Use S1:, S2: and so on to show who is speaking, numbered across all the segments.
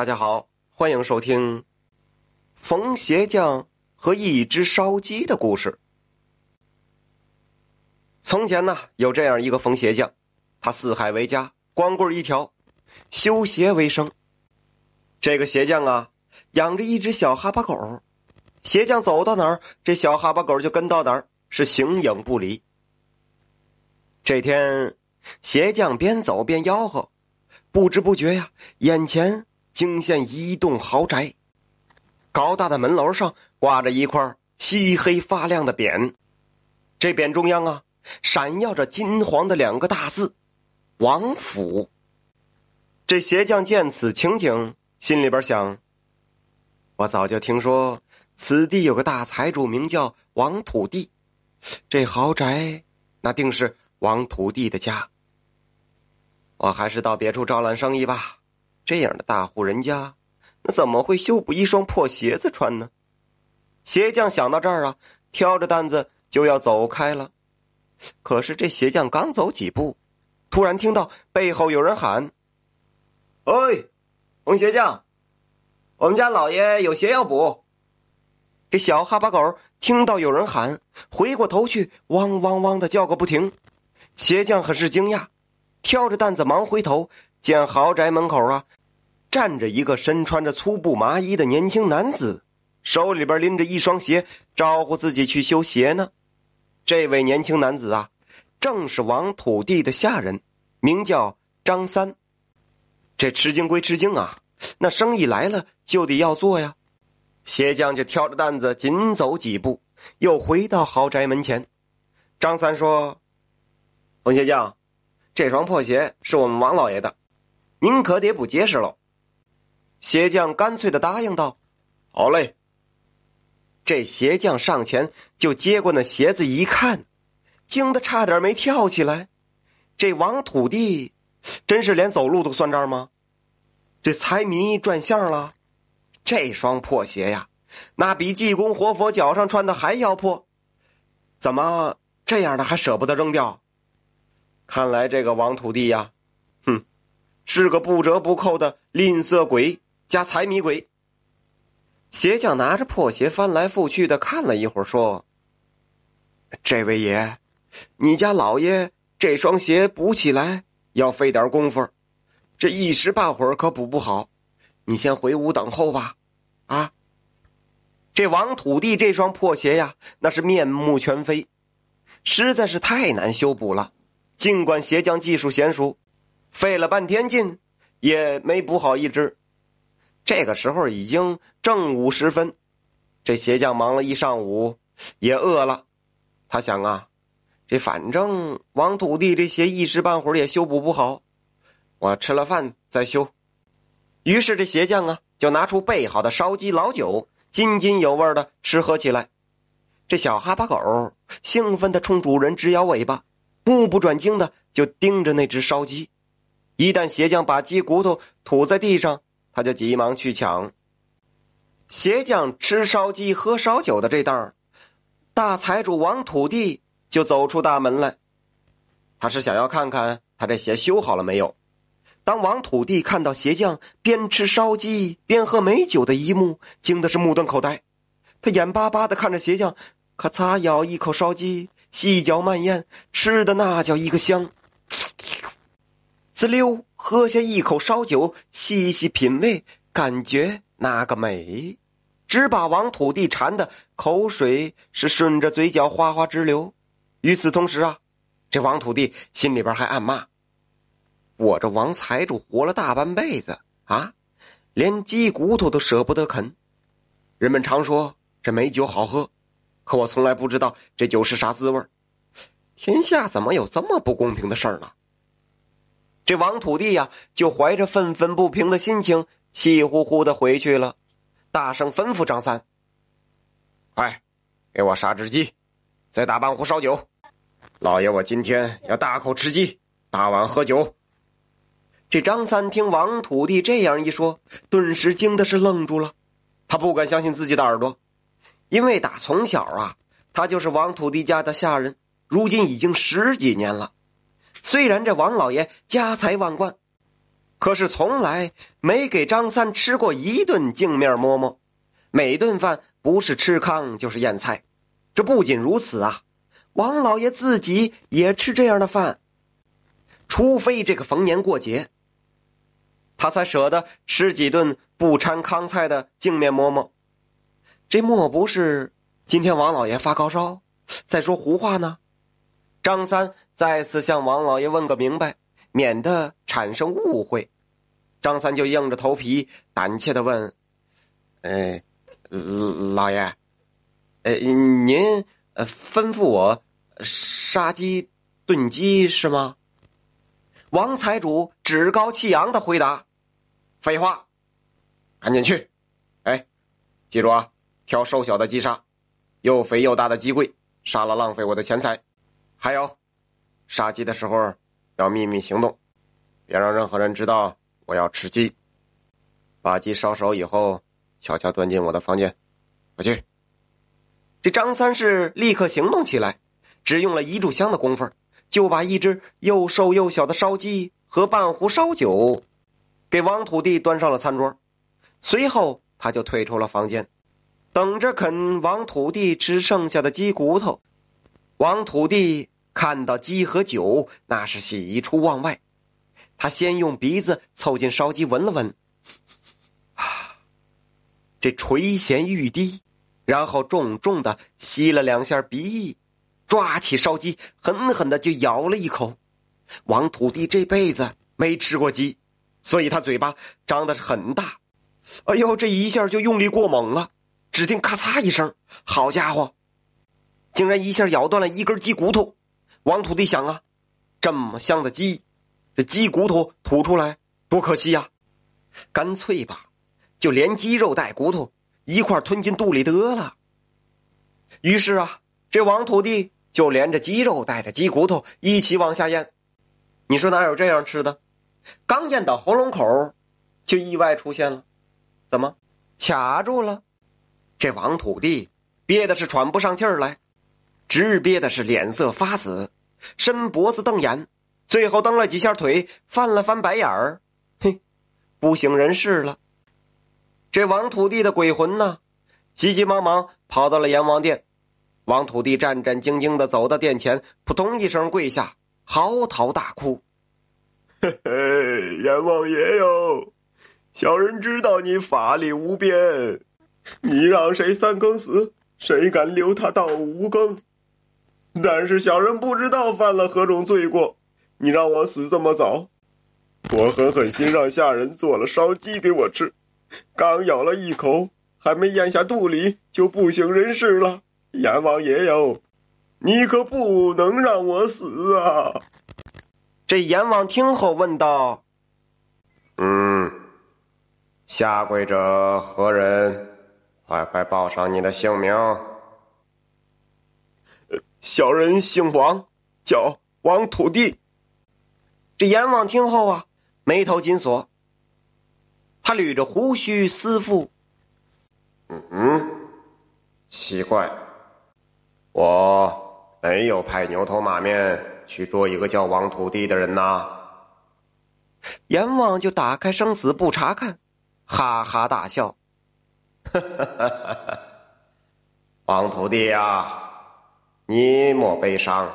S1: 大家好，欢迎收听冯鞋匠和一只烧鸡的故事。从前呢，有这样一个冯鞋匠，他四海为家，光棍一条，修鞋为生。这个鞋匠啊，养着一只小哈巴狗，鞋匠走到哪儿，这小哈巴狗就跟到哪儿，是形影不离。这天，鞋匠边走边吆喝，不知不觉呀，眼前。惊现一栋豪宅，高大的门楼上挂着一块漆黑发亮的匾，这匾中央啊，闪耀着金黄的两个大字“王府”。这鞋匠见此情景，心里边想：我早就听说此地有个大财主，名叫王土地，这豪宅那定是王土地的家。我还是到别处招揽生意吧。这样的大户人家，那怎么会修补一双破鞋子穿呢？鞋匠想到这儿啊，挑着担子就要走开了。可是这鞋匠刚走几步，突然听到背后有人喊：“哎，红鞋匠，我们家老爷有鞋要补。”这小哈巴狗听到有人喊，回过头去，汪汪汪的叫个不停。鞋匠很是惊讶，挑着担子忙回头，见豪宅门口啊。站着一个身穿着粗布麻衣的年轻男子，手里边拎着一双鞋，招呼自己去修鞋呢。这位年轻男子啊，正是王土地的下人，名叫张三。这吃惊归吃惊啊，那生意来了就得要做呀。鞋匠就挑着担子紧走几步，又回到豪宅门前。张三说：“冯鞋匠，这双破鞋是我们王老爷的，您可得补结实喽。”鞋匠干脆的答应道：“好嘞。”这鞋匠上前就接过那鞋子一看，惊得差点没跳起来。这王土地真是连走路都算账吗？这财迷转向了。这双破鞋呀，那比济公活佛脚上穿的还要破，怎么这样的还舍不得扔掉？看来这个王土地呀，哼，是个不折不扣的吝啬鬼。加财迷鬼。鞋匠拿着破鞋翻来覆去的看了一会儿，说：“这位爷，你家老爷这双鞋补起来要费点功夫，这一时半会儿可补不好，你先回屋等候吧。”啊，这王土地这双破鞋呀，那是面目全非，实在是太难修补了。尽管鞋匠技术娴熟，费了半天劲也没补好一只。这个时候已经正午时分，这鞋匠忙了一上午，也饿了。他想啊，这反正王土地这鞋一时半会儿也修补不好，我吃了饭再修。于是这鞋匠啊，就拿出备好的烧鸡老酒，津津有味的吃喝起来。这小哈巴狗兴奋的冲主人直摇尾巴，目不转睛的就盯着那只烧鸡。一旦鞋匠把鸡骨头吐在地上，他就急忙去抢。鞋匠吃烧鸡、喝烧酒的这档大财主王土地就走出大门来。他是想要看看他这鞋修好了没有。当王土地看到鞋匠边吃烧鸡边喝美酒的一幕，惊的是目瞪口呆。他眼巴巴的看着鞋匠，咔嚓咬一口烧鸡，细嚼慢咽，吃的那叫一个香。滋溜。喝下一口烧酒，细细品味，感觉那个美，只把王土地馋的口水是顺着嘴角哗哗直流。与此同时啊，这王土地心里边还暗骂：“我这王财主活了大半辈子啊，连鸡骨头都舍不得啃。人们常说这美酒好喝，可我从来不知道这酒是啥滋味天下怎么有这么不公平的事儿呢？”这王土地呀，就怀着愤愤不平的心情，气呼呼的回去了，大声吩咐张三：“快，给我杀只鸡，再打半壶烧酒。老爷，我今天要大口吃鸡，大碗喝酒。”这张三听王土地这样一说，顿时惊的是愣住了，他不敢相信自己的耳朵，因为打从小啊，他就是王土地家的下人，如今已经十几年了。虽然这王老爷家财万贯，可是从来没给张三吃过一顿净面馍馍，每顿饭不是吃糠就是咽菜。这不仅如此啊，王老爷自己也吃这样的饭，除非这个逢年过节，他才舍得吃几顿不掺糠菜的净面馍馍。这莫不是今天王老爷发高烧，在说胡话呢？张三再次向王老爷问个明白，免得产生误会。张三就硬着头皮，胆怯的问：“哎，老爷，呃，您吩咐我杀鸡炖鸡是吗？”王财主趾高气扬的回答：“废话，赶紧去！哎，记住啊！”挑瘦小的鸡杀，又肥又大的鸡贵，杀了浪费我的钱财。还有，杀鸡的时候要秘密行动，别让任何人知道我要吃鸡。把鸡烧熟以后，悄悄端进我的房间。快去！这张三是立刻行动起来，只用了一炷香的功夫，就把一只又瘦又小的烧鸡和半壶烧酒给王土地端上了餐桌。随后，他就退出了房间。等着啃王土地吃剩下的鸡骨头，王土地看到鸡和酒，那是喜出望外。他先用鼻子凑近烧鸡闻了闻，啊，这垂涎欲滴，然后重重的吸了两下鼻翼，抓起烧鸡狠狠的就咬了一口。王土地这辈子没吃过鸡，所以他嘴巴张的是很大。哎呦，这一下就用力过猛了。只听咔嚓一声，好家伙，竟然一下咬断了一根鸡骨头。王土地想啊，这么香的鸡，这鸡骨头吐出来多可惜呀！干脆吧，就连鸡肉带骨头一块吞进肚里得了。于是啊，这王土地就连着鸡肉带着鸡骨头一起往下咽。你说哪有这样吃的？刚咽到喉咙口，就意外出现了，怎么卡住了？这王土地憋的是喘不上气儿来，直憋的是脸色发紫，伸脖子瞪眼，最后蹬了几下腿，翻了翻白眼儿，嘿，不省人事了。这王土地的鬼魂呢，急急忙忙跑到了阎王殿。王土地战战兢兢的走到殿前，扑通一声跪下，嚎啕大哭：“
S2: 嘿嘿，阎王爷哟，小人知道你法力无边。”你让谁三更死，谁敢留他到五更？但是小人不知道犯了何种罪过，你让我死这么早。我狠狠心让下人做了烧鸡给我吃，刚咬了一口，还没咽下肚里就不省人事了。阎王爷哟，你可不能让我死啊！
S1: 这阎王听后问道：“
S2: 嗯，下跪者何人？”快快报上你的姓名！小人姓王，叫王土地。
S1: 这阎王听后啊，眉头紧锁。他捋着胡须思父：“
S2: 嗯嗯，奇怪，我没有派牛头马面去捉一个叫王土地的人呐。”
S1: 阎王就打开生死簿查看，哈哈大笑。
S2: 王土地呀，你莫悲伤，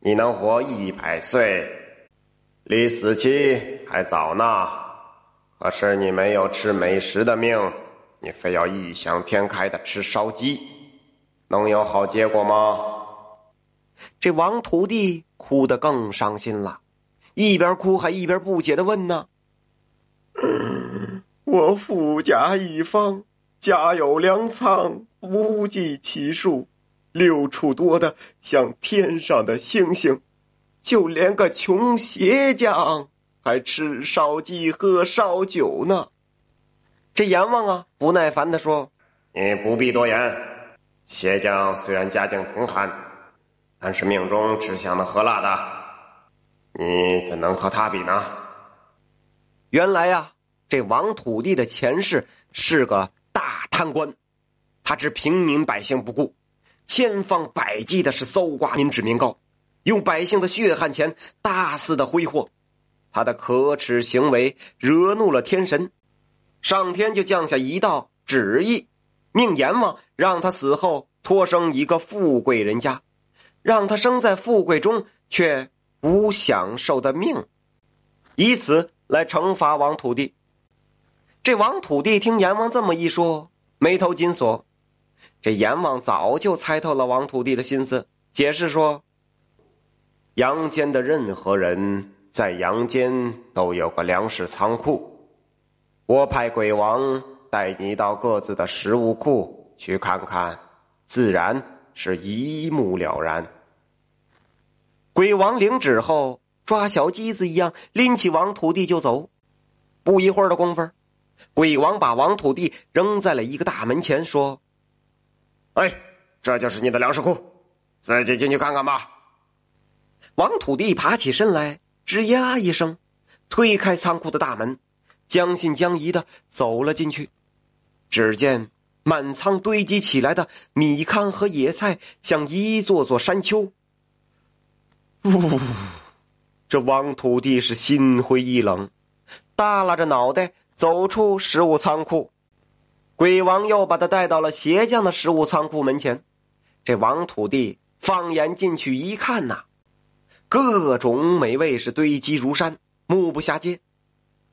S2: 你能活一百岁，离死期还早呢。可是你没有吃美食的命，你非要异想天开的吃烧鸡，能有好结果吗？
S1: 这王徒弟哭得更伤心了，一边哭还一边不解的问呢。
S2: 我富甲一方，家有粮仓不计其数，六处多的像天上的星星，就连个穷鞋匠还吃烧鸡喝烧酒呢。
S1: 这阎王啊，不耐烦的说：“
S2: 你不必多言。鞋匠虽然家境贫寒，但是命中吃香的喝辣的，你怎能和他比呢？”
S1: 原来呀。这王土地的前世是个大贪官，他置平民百姓不顾，千方百计的是搜刮民脂民膏，用百姓的血汗钱大肆的挥霍。他的可耻行为惹怒了天神，上天就降下一道旨意，命阎王让他死后托生一个富贵人家，让他生在富贵中却无享受的命，以此来惩罚王土地。这王土地听阎王这么一说，眉头紧锁。这阎王早就猜透了王土地的心思，解释说：“阳间的任何人在阳间都有个粮食仓库，我派鬼王带你到各自的食物库去看看，自然是一目了然。”鬼王领旨后，抓小鸡子一样拎起王土地就走。不一会儿的功夫，鬼王把王土地扔在了一个大门前，说。
S2: 哎，这就是你的粮食库，自己进去看看吧。
S1: 王土地爬起身来，吱呀一声，推开仓库的大门，将信将疑的走了进去。只见满仓堆积起来的米糠和野菜，像一座座山丘。呜，这王土地是心灰意冷，耷拉着脑袋走出食物仓库。鬼王又把他带到了鞋匠的食物仓库门前，这王土地放眼进去一看呐，各种美味是堆积如山，目不暇接。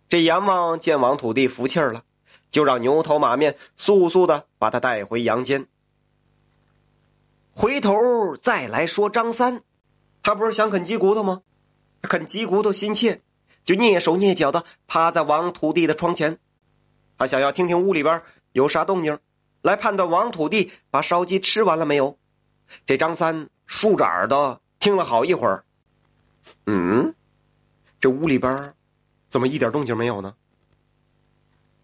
S1: 这阎王见王土地服气儿了，就让牛头马面速速的把他带回阳间。回头再来说张三，他不是想啃鸡骨头吗？啃鸡骨头心切，就蹑手蹑脚的趴在王土地的窗前，他想要听听屋里边。有啥动静，来判断王土地把烧鸡吃完了没有？这张三竖着耳朵听了好一会儿，嗯，这屋里边怎么一点动静没有呢？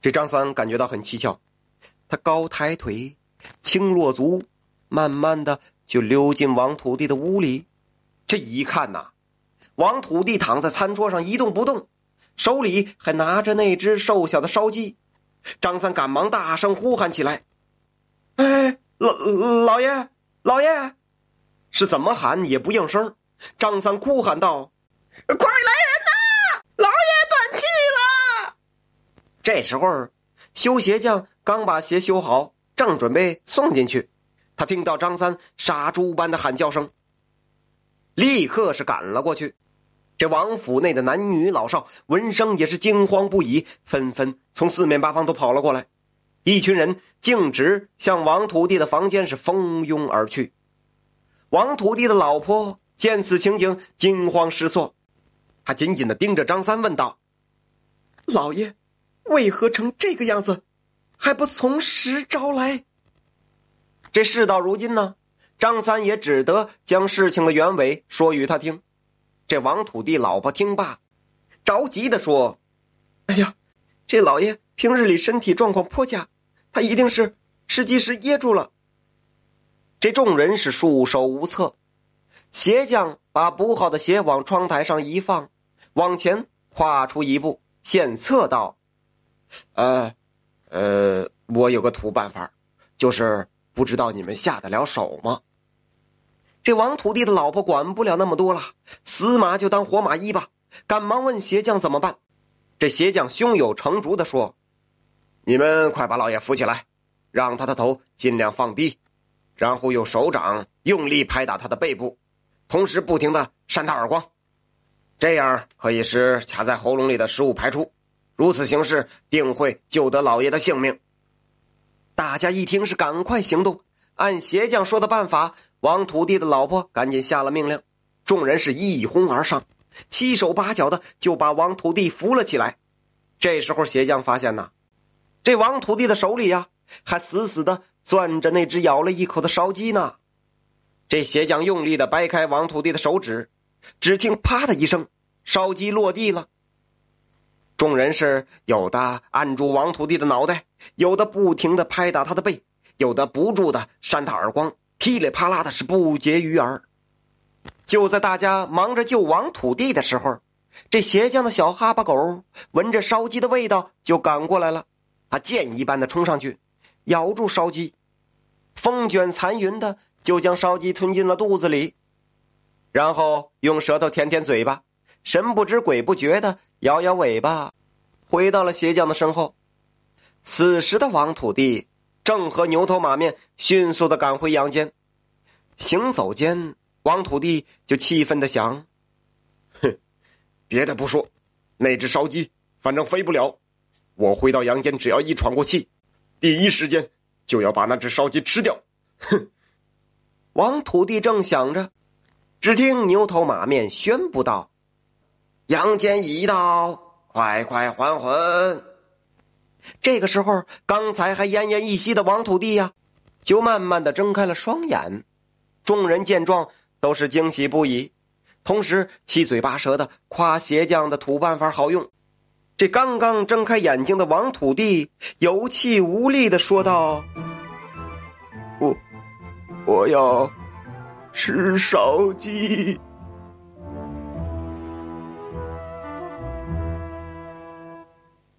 S1: 这张三感觉到很蹊跷，他高抬腿，轻落足，慢慢的就溜进王土地的屋里。这一看呐，王土地躺在餐桌上一动不动，手里还拿着那只瘦小的烧鸡。张三赶忙大声呼喊起来：“哎，老老爷，老爷！”是怎么喊也不应声。张三哭喊道：“
S3: 快来人呐！老爷断气了！”
S1: 这时候，修鞋匠刚把鞋修好，正准备送进去，他听到张三杀猪般的喊叫声，立刻是赶了过去。这王府内的男女老少闻声也是惊慌不已，纷纷从四面八方都跑了过来。一群人径直向王土地的房间是蜂拥而去。王土地的老婆见此情景，惊慌失措，她紧紧的盯着张三，问道：“老爷，为何成这个样子？还不从实招来？”这事到如今呢，张三也只得将事情的原委说与他听。这王土地老婆听罢，着急的说：“哎呀，这老爷平日里身体状况颇佳，他一定是吃鸡时噎住了。”这众人是束手无策。鞋匠把补好的鞋往窗台上一放，往前跨出一步，献策道：“呃，呃，我有个土办法，就是不知道你们下得了手吗？”这王土地的老婆管不了那么多了，死马就当活马医吧，赶忙问鞋匠怎么办。这鞋匠胸有成竹的说：“你们快把老爷扶起来，让他的头尽量放低，然后用手掌用力拍打他的背部，同时不停的扇他耳光，这样可以使卡在喉咙里的食物排出。如此行事，定会救得老爷的性命。”大家一听是赶快行动，按鞋匠说的办法。王土地的老婆赶紧下了命令，众人是一哄而上，七手八脚的就把王土地扶了起来。这时候，鞋匠发现呐，这王土地的手里呀，还死死的攥着那只咬了一口的烧鸡呢。这鞋匠用力的掰开王土地的手指，只听“啪”的一声，烧鸡落地了。众人是有的按住王土地的脑袋，有的不停的拍打他的背，有的不住的扇他耳光。噼里啪啦的是不绝于耳。就在大家忙着救王土地的时候，这鞋匠的小哈巴狗闻着烧鸡的味道就赶过来了。他箭一般的冲上去，咬住烧鸡，风卷残云的就将烧鸡吞进了肚子里，然后用舌头舔舔嘴巴，神不知鬼不觉的摇摇尾巴，回到了鞋匠的身后。此时的王土地正和牛头马面迅速的赶回阳间。行走间，王土地就气愤的想：“
S2: 哼，别的不说，那只烧鸡反正飞不了。我回到阳间，只要一喘过气，第一时间就要把那只烧鸡吃掉。”哼！
S1: 王土地正想着，只听牛头马面宣布道：“
S2: 阳间已到，快快还魂！”
S1: 这个时候，刚才还奄奄一息的王土地呀，就慢慢的睁开了双眼。众人见状，都是惊喜不已，同时七嘴八舌的夸鞋匠的土办法好用。这刚刚睁开眼睛的王土地有气无力的说道：“
S2: 我，我要吃烧鸡。”